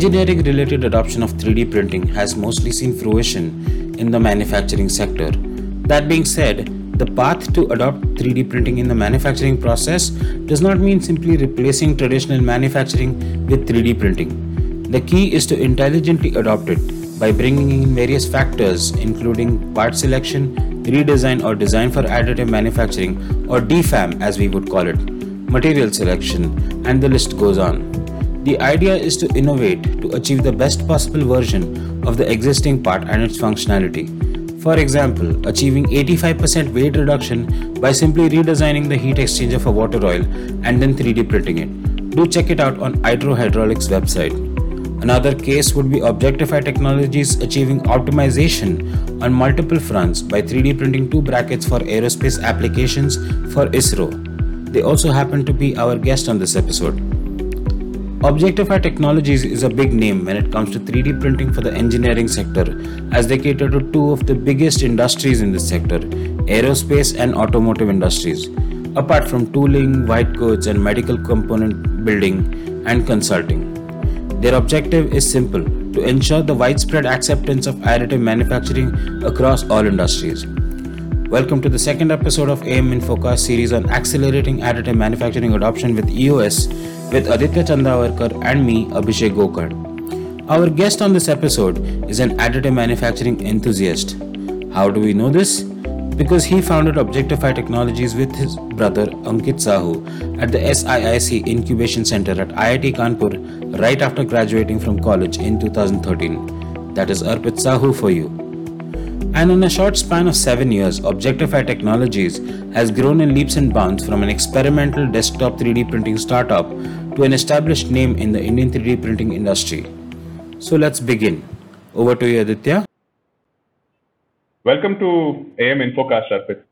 engineering related adoption of 3D printing has mostly seen fruition in the manufacturing sector. That being said, the path to adopt 3D printing in the manufacturing process does not mean simply replacing traditional manufacturing with 3D printing. The key is to intelligently adopt it by bringing in various factors, including part selection, redesign or design for additive manufacturing, or DFAM as we would call it, material selection, and the list goes on. The idea is to innovate to achieve the best possible version of the existing part and its functionality. For example, achieving 85% weight reduction by simply redesigning the heat exchanger for water oil and then 3D printing it. Do check it out on Aidro Hydraulics website. Another case would be Objectify Technologies achieving optimization on multiple fronts by 3D printing two brackets for aerospace applications for ISRO. They also happen to be our guest on this episode. Objectify Technologies is a big name when it comes to 3D printing for the engineering sector, as they cater to two of the biggest industries in this sector aerospace and automotive industries, apart from tooling, white goods, and medical component building and consulting. Their objective is simple to ensure the widespread acceptance of additive manufacturing across all industries. Welcome to the second episode of AM Infocast series on accelerating additive manufacturing adoption with EOS with Aditya Chandavarkar and me, Abhishek Gokad. Our guest on this episode is an additive manufacturing enthusiast. How do we know this? Because he founded Objectify Technologies with his brother Ankit Sahu at the SIIC Incubation Center at IIT Kanpur right after graduating from college in 2013. That is Arpit Sahu for you. And in a short span of seven years, Objectify Technologies has grown in leaps and bounds from an experimental desktop 3D printing startup to an established name in the Indian 3D printing industry. So let's begin. Over to you, Aditya. Welcome to AM Infocast, Arpit.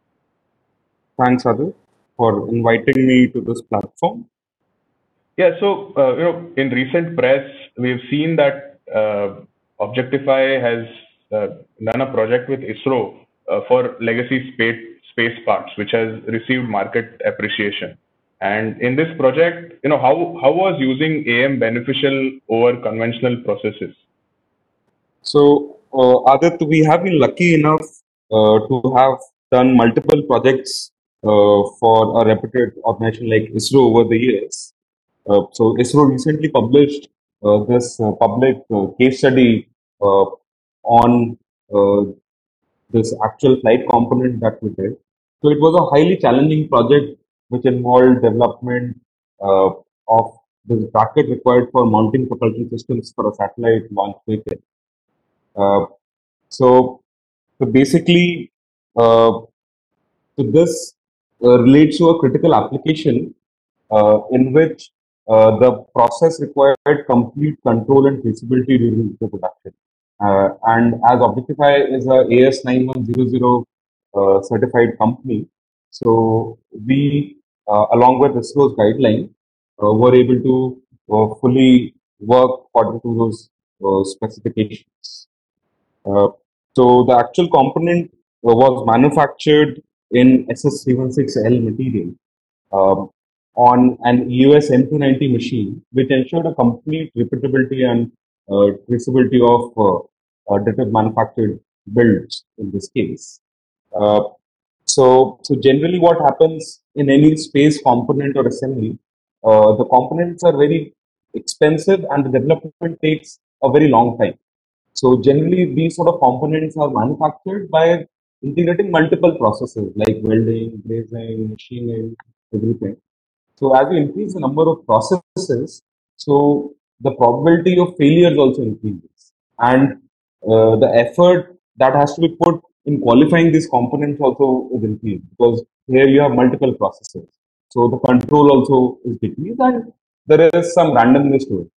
Thanks, Adu, for inviting me to this platform. Yeah, so uh, you know, in recent press, we've seen that uh, Objectify has uh, done a project with ISRO uh, for legacy space space parts, which has received market appreciation. And in this project, you know, how how was using AM beneficial over conventional processes? So, uh, Adit, we have been lucky enough uh, to have done multiple projects uh, for a reputed organization like ISRO over the years. Uh, so, ISRO recently published uh, this uh, public case study on this actual flight component that we did. So, it was a highly challenging project which involved development of the bracket required for mounting propulsion systems for a satellite launch vehicle. Uh, so, so basically, uh, so this uh, relates to a critical application uh, in which uh, the process required complete control and traceability during the production. Uh, and as Objectify is a AS9100 certified company, so we, along with ISRO's guideline, were able to fully work according to those specifications. Uh, so the actual component uh, was manufactured in SS316L material um, on an EOS M290 machine, which ensured a complete repeatability and uh, traceability of uh, additive manufactured builds in this case. Uh, so, so generally what happens in any space component or assembly, uh, the components are very expensive and the development takes a very long time. So generally, these sort of components are manufactured by integrating multiple processes like welding, brazing, machining, everything. So as you increase the number of processes, so the probability of failures also increases, and uh, the effort that has to be put in qualifying these components also is increased because here you have multiple processes. So the control also is decreased, and there is some randomness to it,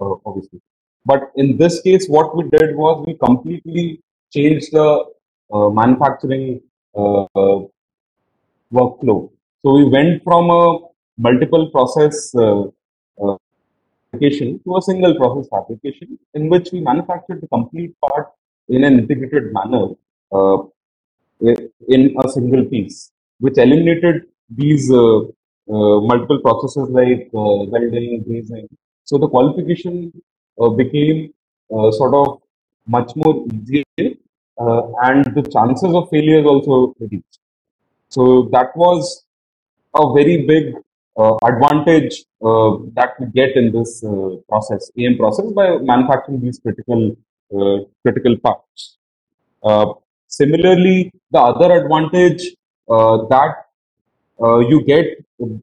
uh, obviously. But in this case, what we did was we completely changed the uh, manufacturing uh, workflow. So we went from a multiple process uh, application to a single process application in which we manufactured the complete part in an integrated manner uh, in a single piece, which eliminated these uh, multiple processes like welding, brazing. So the qualification uh, became uh, sort of much more easier, uh, and the chances of failures also reduced. So that was a very big uh, advantage uh, that we get in this uh, process, AM process, by manufacturing these critical uh, critical parts. Uh, similarly, the other advantage uh, that uh, you get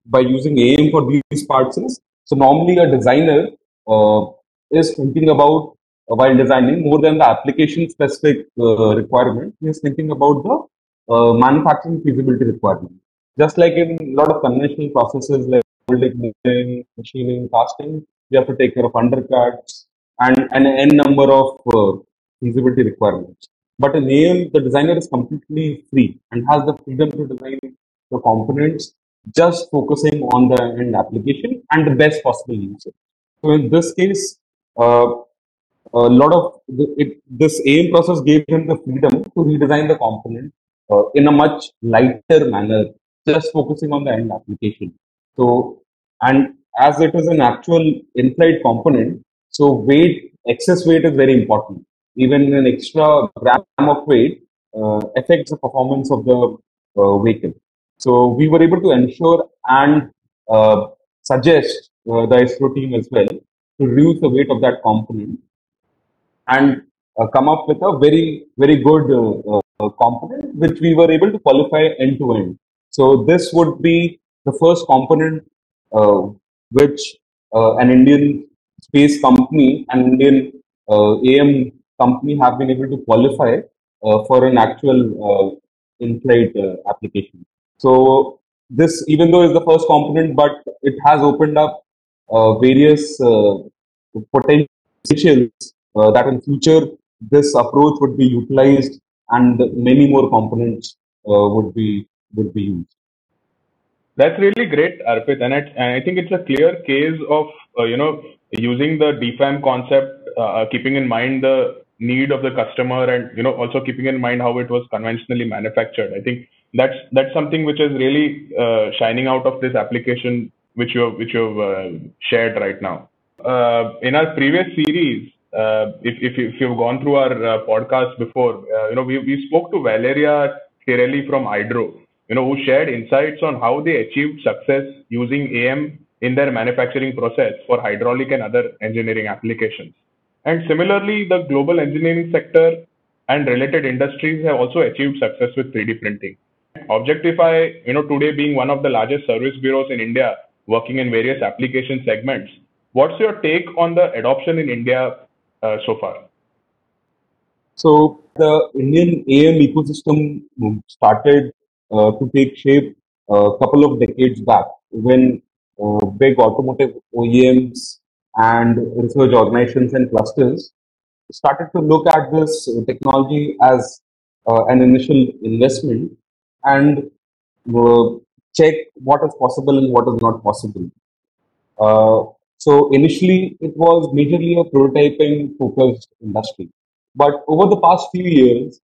by using AM for these parts is so normally a designer uh, is thinking about uh, while designing more than the application specific uh, requirement. He is thinking about the uh, manufacturing feasibility requirement. Just like in a lot of conventional processes like milling, machining, casting, you have to take care of undercuts and an n number of uh, feasibility requirements. But in AM, the designer is completely free and has the freedom to design the components just focusing on the end application and the best possible usage. So in this case, uh, a lot of the, it, this AM process gave him the freedom to redesign the component uh, in a much lighter manner, just focusing on the end application. So, and as it is an actual in-flight component, so weight, excess weight is very important. Even an extra gram of weight uh, affects the performance of the uh, vehicle. So we were able to ensure and uh, suggest uh, the ISRO team as well to reduce the weight of that component and uh, come up with a very, very good uh, component which we were able to qualify end to end. So this would be the first component uh, which uh, an Indian space company, an Indian uh, AM company have been able to qualify uh, for an actual uh, in-flight uh, application. So this, even though is the first component, but it has opened up various potentials that in future this approach would be utilized and many more components would be would be used. That's really great, Arpit, and, and I think it's a clear case of uh, you know using the DFAM concept, uh, keeping in mind the need of the customer, and you know also keeping in mind how it was conventionally manufactured. I think that's that's something which is really uh, shining out of this application which you have, which you have uh, shared right now. Uh, in our previous series, uh, if, if, if you've gone through our podcast before, you know, we, we spoke to Valeria Tirelli from Aidro, you know, who shared insights on how they achieved success using AM in their manufacturing process for hydraulic and other engineering applications. And similarly, the global engineering sector and related industries have also achieved success with 3D printing. Objectify, you know, today being one of the largest service bureaus in India, working in various application segments. What's your take on the adoption in India uh, so far? So the Indian AM ecosystem started to take shape a couple of decades back when uh, big automotive OEMs and research organizations and clusters started to look at this technology as uh, an initial investment and uh, check what is possible and what is not possible. Uh, so initially, it was majorly a prototyping focused industry. But over the past few years,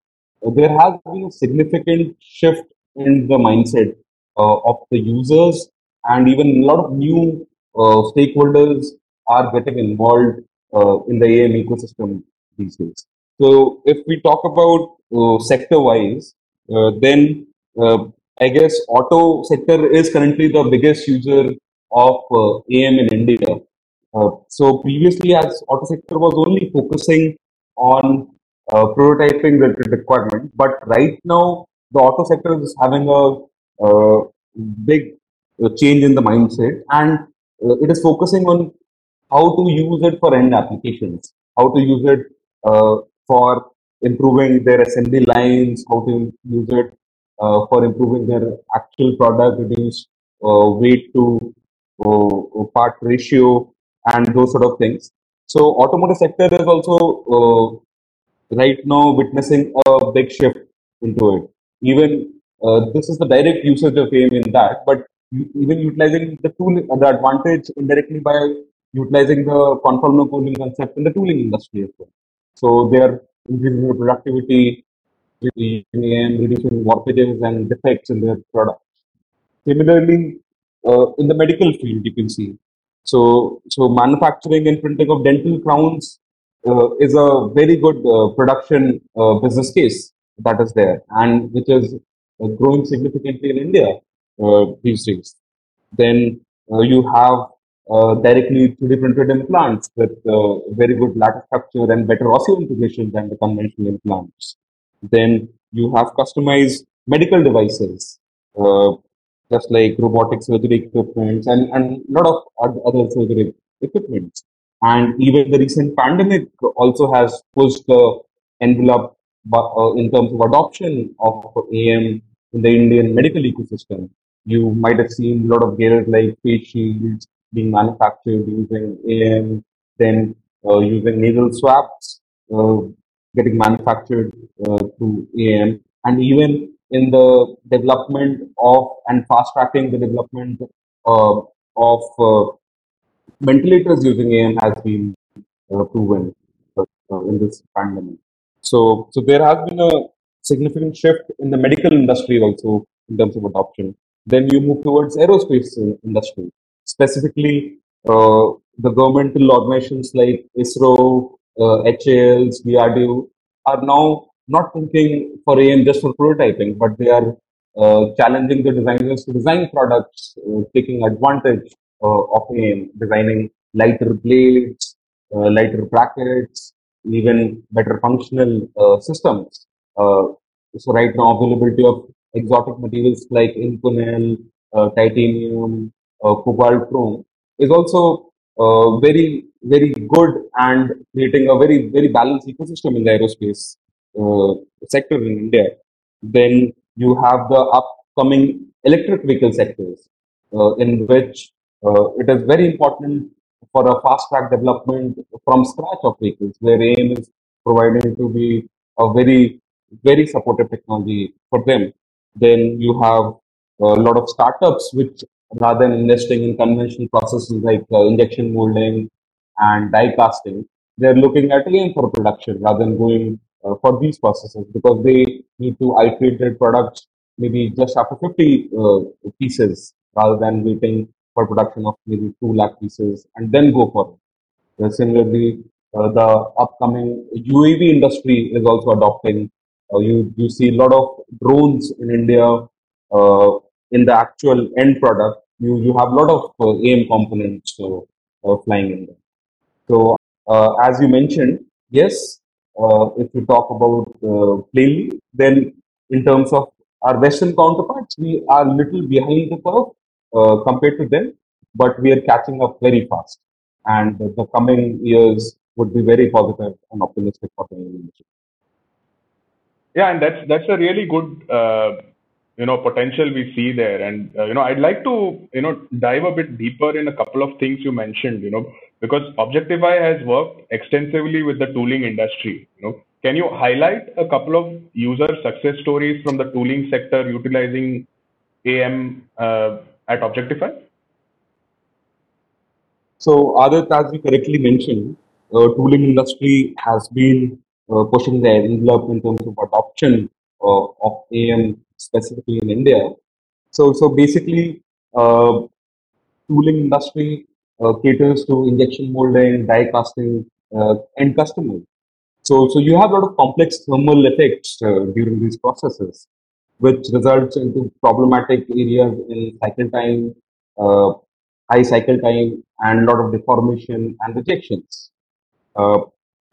uh, there has been a significant shift in the mindset uh, of the users, and even a lot of new uh, stakeholders are getting involved uh, in the AM ecosystem these days. So, if we talk about sector wise, uh, then I guess auto sector is currently the biggest user of uh, AM in India. Uh, so previously, as auto sector was only focusing on uh, prototyping the requirement, but right now the auto sector is having a uh, big change in the mindset, and uh, it is focusing on how to use it for end applications, how to use it uh, for improving their assembly lines, how to use it uh, for improving their actual product, reduce weight to part ratio, and those sort of things. So automotive sector is also uh, right now witnessing a big shift into it. Even uh, this is the direct usage of AM in that, but even utilizing the tool, the advantage indirectly by utilizing the conformal cooling concept in the tooling industry as well. So they are increasing the productivity, reducing AM, reducing warpages and defects in their products. Similarly, uh, in the medical field, you can see So, so manufacturing and printing of dental crowns uh, is a very good uh, production uh, business case that is there, and which is uh, growing significantly in India uh, these days. Then uh, you have directly 3D printed implants with very good lattice structure and better osseointegration than the conventional implants. Then you have customized medical devices, uh, just like robotic surgery equipment and and lot of other surgery equipment. And even the recent pandemic also has pushed the envelope bu- uh, in terms of adoption of AM in the Indian medical ecosystem. You might have seen a lot of gears like face shields being manufactured using AM, then uh, using nasal swabs uh, getting manufactured uh, through AM, and even in the development of and fast tracking the development uh, of uh, ventilators using AM has been proven in this pandemic. So, so there has been a significant shift in the medical industry also in terms of adoption. Then you move towards aerospace industry, specifically uh, the governmental organizations like ISRO, uh, HALs, are now not thinking for AM just for prototyping, but they are uh, challenging the designers to design products, uh, taking advantage uh, of AM, designing lighter blades, uh, lighter brackets, even better functional uh, systems. Uh, so right now, availability of exotic materials like Inconel, uh, titanium, cobalt chrome is also very, very good and creating a very, very balanced ecosystem in the aerospace sector in India. Then you have the upcoming electric vehicle sectors, uh, in which uh, it is very important for a fast track development from scratch of vehicles, where AM is providing to be a very, very supportive technology for them. Then you have a lot of startups which, rather than investing in conventional processes like uh, injection molding and die casting, they're looking at AM for production rather than going uh, for these processes because they need to iterate their products maybe just after 50 uh, pieces rather than waiting for production of maybe 2 lakh pieces and then go for it. Similarly, uh, the upcoming UAV industry is also adopting. Uh, you you see a lot of drones in India uh, in the actual end product. You you have a lot of uh, AM components uh, uh, flying in there. So, as you mentioned, yes, if you talk about plainly, then in terms of our Western counterparts, we are little behind the curve compared to them, but we are catching up very fast. And the, the coming years would be very positive and optimistic for the industry. Yeah, and that's that's a really good uh, you know potential we see there. And uh, you know, I'd like to you know dive a bit deeper in a couple of things you mentioned. You know, because Objectify has worked extensively with the tooling industry. You know, can you highlight a couple of user success stories from the tooling sector utilizing AM uh, at Objectify? So, Adat, as you correctly mentioned, uh, tooling industry has been uh, pushing the envelope in terms of adoption uh, of AM specifically in India. So, so basically, uh, tooling industry uh, caters to injection molding, die casting, uh, end customers. So, so you have a lot of complex thermal effects uh, during these processes, which results into problematic areas in cycle time, uh, high cycle time, and a lot of deformation and rejections. Uh,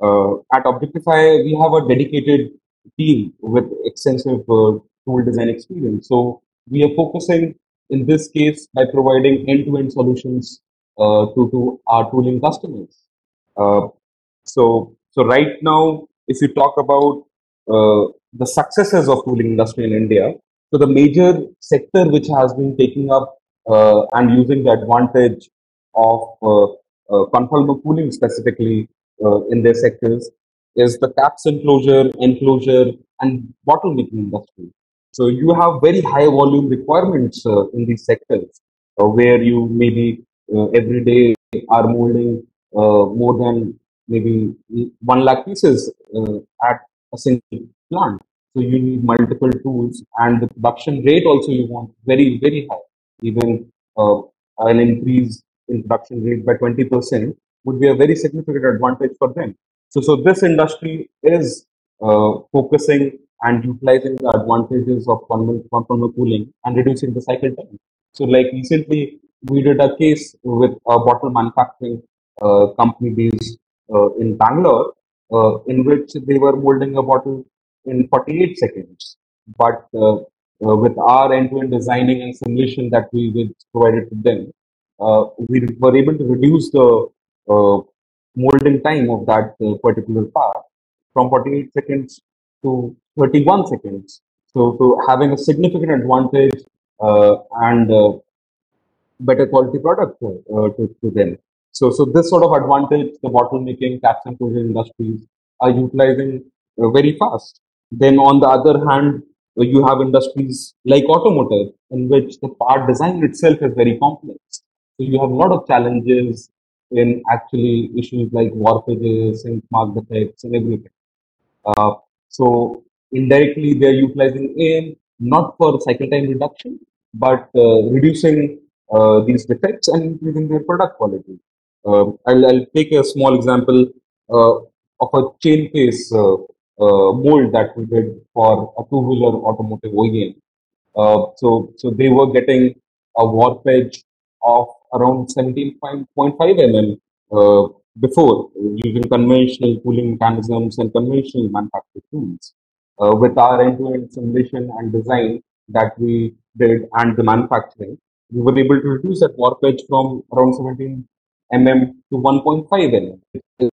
uh, at Objectify, we have a dedicated team with extensive uh, tool design experience. So we are focusing in this case by providing end-to-end solutions uh, to, to our tooling customers. Uh, so, so right now, if you talk about the successes of tooling industry in India, so the major sector which has been taking up uh, and using the advantage of uh, uh, conformal cooling specifically uh, in their sectors is the caps enclosure, enclosure, and bottle making industry. So you have very high volume requirements uh, in these sectors uh, where you maybe uh, every day are molding uh, more than maybe one lakh pieces uh, at a single plant. So you need multiple tools, and the production rate also you want very very high, even uh, an increase in production rate by 20% would be a very significant advantage for them. So, so this industry is uh, focusing and utilizing the advantages of conformal cooling and reducing the cycle time. So, like recently, we did a case with a bottle manufacturing uh, company based uh, in Bangalore, uh, in which they were molding a bottle in 48 seconds. But uh, uh, with our end-to-end designing and simulation that we provided to them, uh, we were able to reduce the molding time of that particular part from 48 seconds to 31 seconds. So, so having a significant advantage uh, and uh, better quality product uh, to, to them. So, so this sort of advantage the bottle making, caps and closure industries are utilizing very fast. Then on the other hand, you have industries like automotive in which the part design itself is very complex. So you have a lot of challenges in actually issues like warpages and mark defects and everything. Uh, so indirectly, they're utilizing AM not for cycle time reduction, but uh, reducing uh, these defects and improving their product quality. Um, I'll, I'll, take a small example uh, of a chain case uh, uh, mold that we did for a two-wheeler automotive OEM. so, so they were getting a warpage of around 17.5 mm before using conventional cooling mechanisms and conventional manufacturing tools. Uh, with our end-to-end simulation and design that we did and the manufacturing, we were able to reduce that warpage from around 17 mm to 1.5 mm. It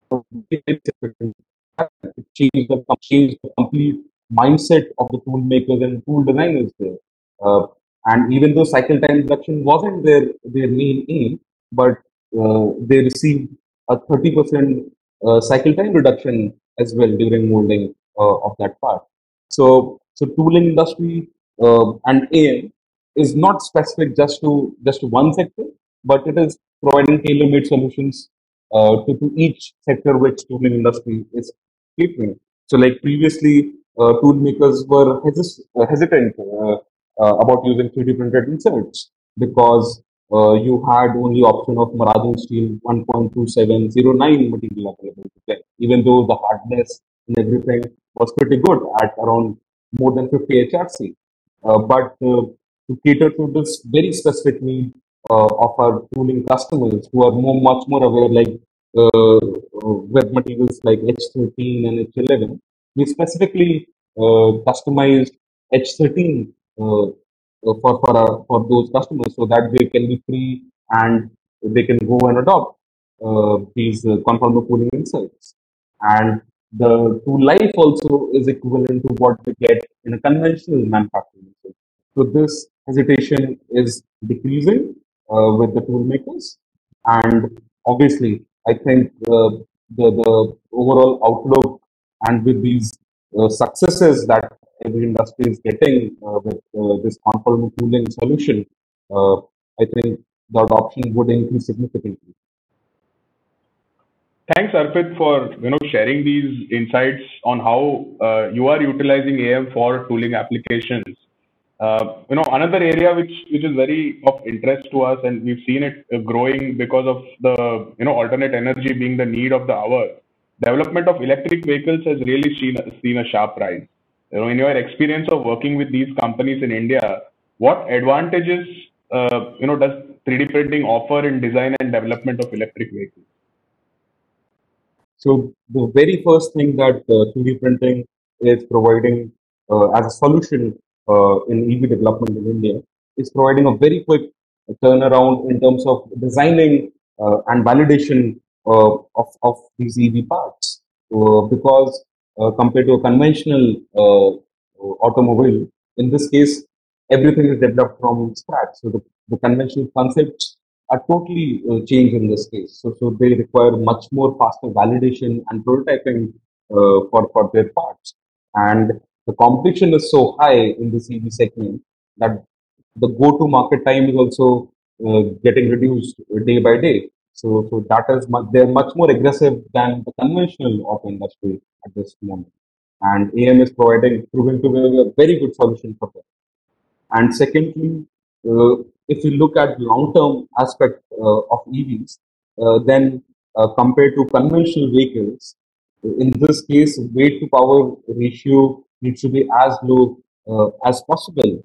changed the, changed the complete mindset of the tool makers and tool designers there. Uh, and even though cycle time reduction wasn't their, their main aim, but uh, they received a 30% uh, cycle time reduction as well during molding uh, of that part. So, so tooling industry uh, and AM is not specific just to just to one sector, but it is providing tailor-made solutions uh, to, to each sector which tooling industry is catering. So, like previously, uh, tool makers were hesis- hesitant about using 3D printed inserts because uh, you had only option of Maraging steel 1.2709 material available to them, even though the hardness and everything was pretty good at around more than 50 HRC. Uh, but uh, to cater to this very specific need uh, of our tooling customers who are more, much more aware, like uh, web materials like H13 and H11, we specifically customized H13 uh, for for uh, for those customers so that they can be free and they can go and adopt uh, these uh, conformal cooling insights. And the tool life also is equivalent to what we get in a conventional manufacturing. So this hesitation is decreasing uh, with the tool makers, and obviously, I think uh, the the overall outlook and with these uh, successes that every industry is getting uh, with uh, this conformal tooling solution, uh, I think the adoption would increase significantly. Thanks, Arpit, for you know sharing these insights on how uh, you are utilizing AM for tooling applications. Uh, you know, another area which which is very of interest to us, and we've seen it growing because of the you know alternate energy being the need of the hour. Development of electric vehicles has really seen seen a sharp rise you know, in your experience of working with these companies in India, what advantages, uh, you know, does 3D printing offer in design and development of electric vehicles? So the very first thing that uh, 3D printing is providing uh, as a solution uh, in EV development in India is providing a very quick turnaround in terms of designing uh, and validation uh, of, of these EV parts. because uh, compared to a conventional uh, automobile. In this case, everything is developed from scratch. So the, the conventional concepts are totally uh, changed in this case. So, so they require much more faster validation and prototyping uh, for, for their parts. And the competition is so high in the EV segment that the go-to market time is also uh, getting reduced day by day. So, so that is much, they're much more aggressive than the conventional auto industry at this moment. And AM is providing, proving to be a very good solution for them. And secondly, uh, if you look at long-term aspect uh, of EVs, uh, then uh, compared to conventional vehicles, in this case, weight to power ratio needs to be as low uh, as possible.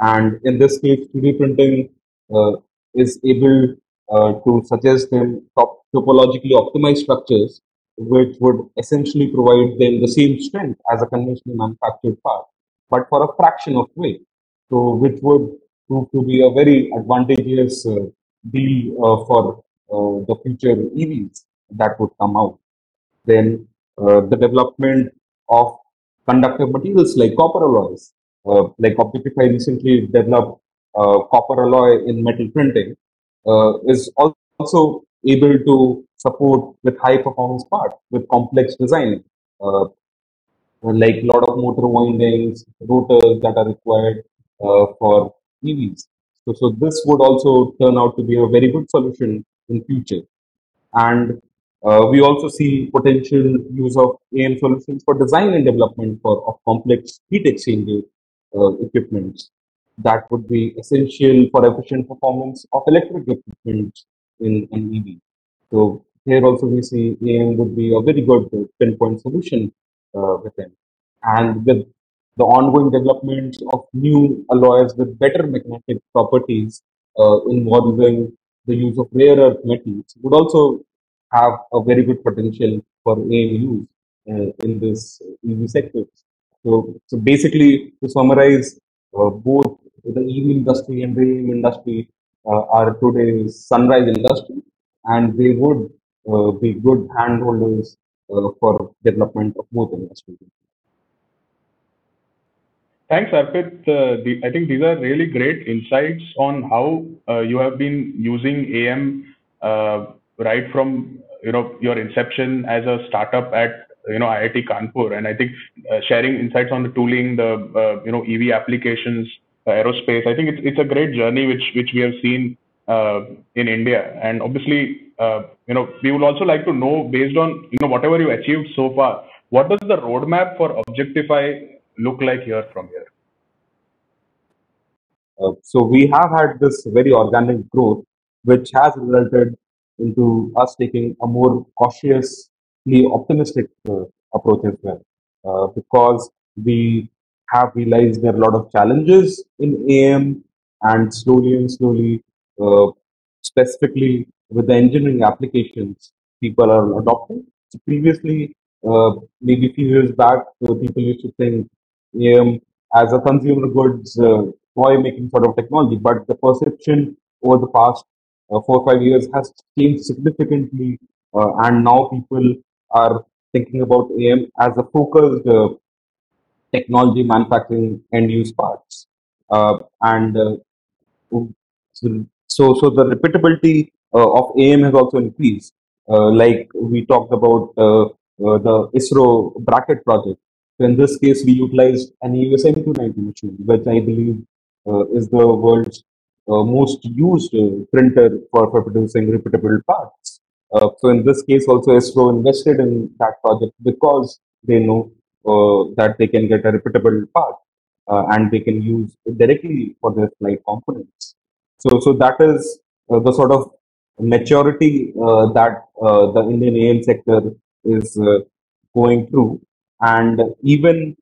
And in this case, 3D printing uh, is able uh, to suggest them top topologically optimized structures, which would essentially provide them the same strength as a conventionally manufactured part, but for a fraction of weight. So, which would prove to be a very advantageous uh, deal uh, for uh, the future EVs that would come out. Then the development of conductive materials like copper alloys, uh, like Objectify recently developed uh, copper alloy in metal printing, uh, is also able to support with high performance parts with complex design, uh, like a lot of motor windings, rotors that are required uh, for EVs. So, so this would also turn out to be a very good solution in future. And uh, we also see potential use of AM solutions for design and development for of complex heat exchanger uh, equipments that would be essential for efficient performance of electric equipment in an EV. So here also we see AM would be a very good pinpoint solution uh, with them. And with the ongoing development of new alloys with better magnetic properties uh, involving the use of rare earth metals would also have a very good potential for AM use uh, in this EV sector. So, so basically, to summarize, uh, both the EV industry and the AM industry uh, are today's sunrise industry, and they would uh, be good handholders uh, for development of both industries. Thanks, Arpit. Uh, the, I think these are really great insights on how you have been using AM right from you know your inception as a startup at you know IIT Kanpur, and I think uh, sharing insights on the tooling, the uh, you know EV applications, uh, aerospace. I think it's it's a great journey which which we have seen uh, in India, and obviously uh, you know we would also like to know based on you know whatever you achieved so far, what does the roadmap for Objectify look like here from here? So we have had this very organic growth, which has resulted into us taking a more cautiously optimistic uh, approach as well, uh, because we have realized there are a lot of challenges in AM, and slowly and slowly, uh, specifically with the engineering applications, people are adopting. So previously, uh, maybe a few years back, uh, people used to think AM as a consumer goods uh, toy making sort of technology, but the perception over the past uh, four or five years has changed significantly, uh, and now people are thinking about AM as a focused uh, technology manufacturing end use parts. Uh, and uh, so, so the repeatability uh, of AM has also increased. Like we talked about the ISRO bracket project. So in this case, we utilized an EOS M290 machine, which I believe is the world's most used uh, printer for, for producing repeatable parts. Uh, so in this case, also ISRO invested in that project because they know uh, that they can get a repeatable part uh, and they can use it directly for their flight components. So, so that is uh, the sort of maturity uh, that uh, the Indian AM sector is uh, going through. And even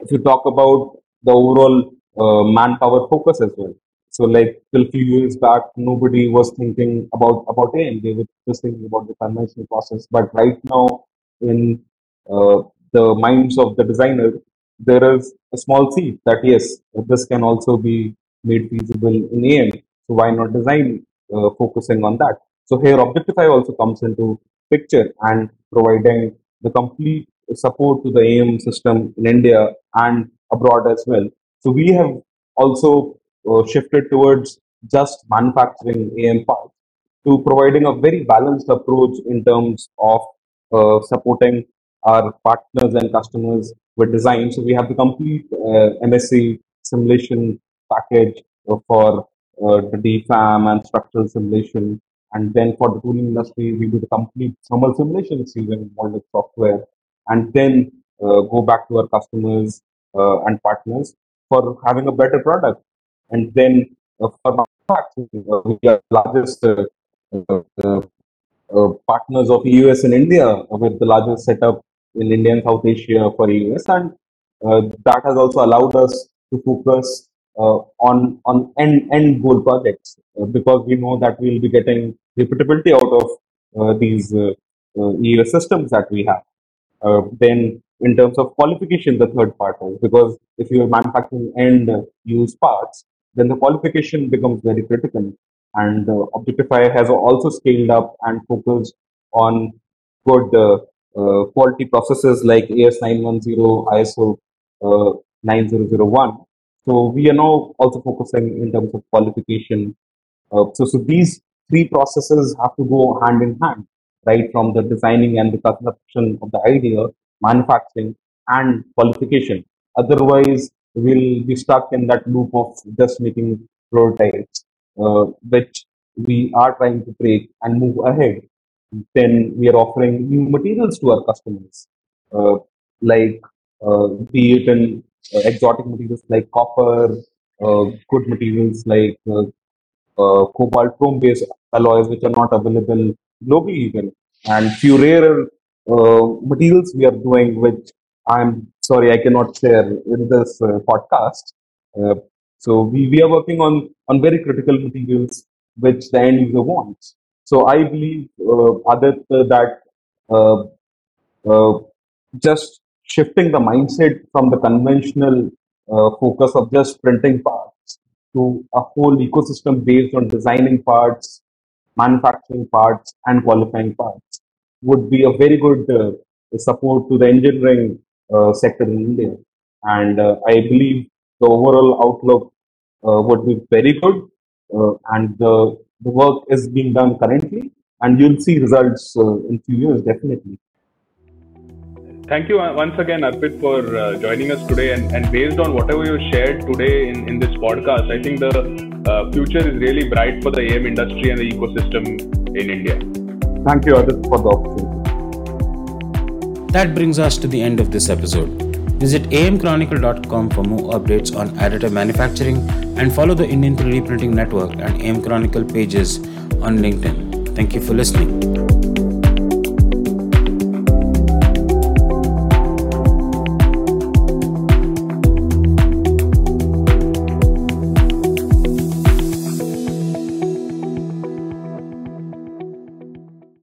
if you talk about the overall uh, manpower focus as well. So, like till a few years back, nobody was thinking about about AM. They were just thinking about the conventional process. But right now, in uh, the minds of the designer, there is a small seed that yes, this can also be made feasible in AM. So why not design uh, focusing on that? So here, Objectify also comes into picture and providing the complete support to the AM system in India and abroad as well. So we have also shifted towards just manufacturing AM parts to providing a very balanced approach in terms of uh, supporting our partners and customers with design. So we have the complete uh, MSC simulation package for uh, the DFAM and structural simulation. And then for the tooling industry, we do the complete thermal simulations using molded software. And then uh, go back to our customers uh, and partners for having a better product. And then uh, for manufacturing. Uh, we are largest uh, uh, uh, partners of EOS in India with the largest setup in India and South Asia for EOS, and that has also allowed us to focus on on end end goal projects because we know that we'll be getting repeatability out of these EOS systems that we have. Uh, then, in terms of qualification, the third part because if you are manufacturing end use parts, then the qualification becomes very critical. And uh, Objectify has also scaled up and focused on good uh, uh, quality processes like AS9100, ISO uh, 9001. So we are now also focusing in terms of qualification. Uh, so, so these three processes have to go hand in hand, right? From the designing and the construction of the idea, manufacturing, and qualification. Otherwise, we'll be stuck in that loop of just making prototypes, uh, which we are trying to break and move ahead. Then we are offering new materials to our customers, uh, like uh, be it in uh, exotic materials like copper, uh, good materials like uh, cobalt chrome based alloys which are not available globally even and few rarer materials we are doing which i'm sorry i cannot share in this uh, podcast. Uh, so we, we are working on on very critical materials which the end user wants. So i believe uh, Aditya, that uh, uh, just shifting the mindset from the conventional uh, focus of just printing parts to a whole ecosystem based on designing parts, manufacturing parts, and qualifying parts would be a very good support to the engineering sector in India. And uh, I believe the overall outlook uh, would be very good, uh, and the, the work is being done currently, and you'll see results uh, in few years definitely. Thank you uh, once again, Arpit, for uh, joining us today. And, and based on whatever you shared today in, in this podcast, I think the uh, future is really bright for the AM industry and the ecosystem in India. Thank you, Adit, for the opportunity. That brings us to the end of this episode. Visit amchronicle.com for more updates on additive manufacturing and follow the Indian 3D Printing Network and AM Chronicle pages on LinkedIn. Thank you for listening.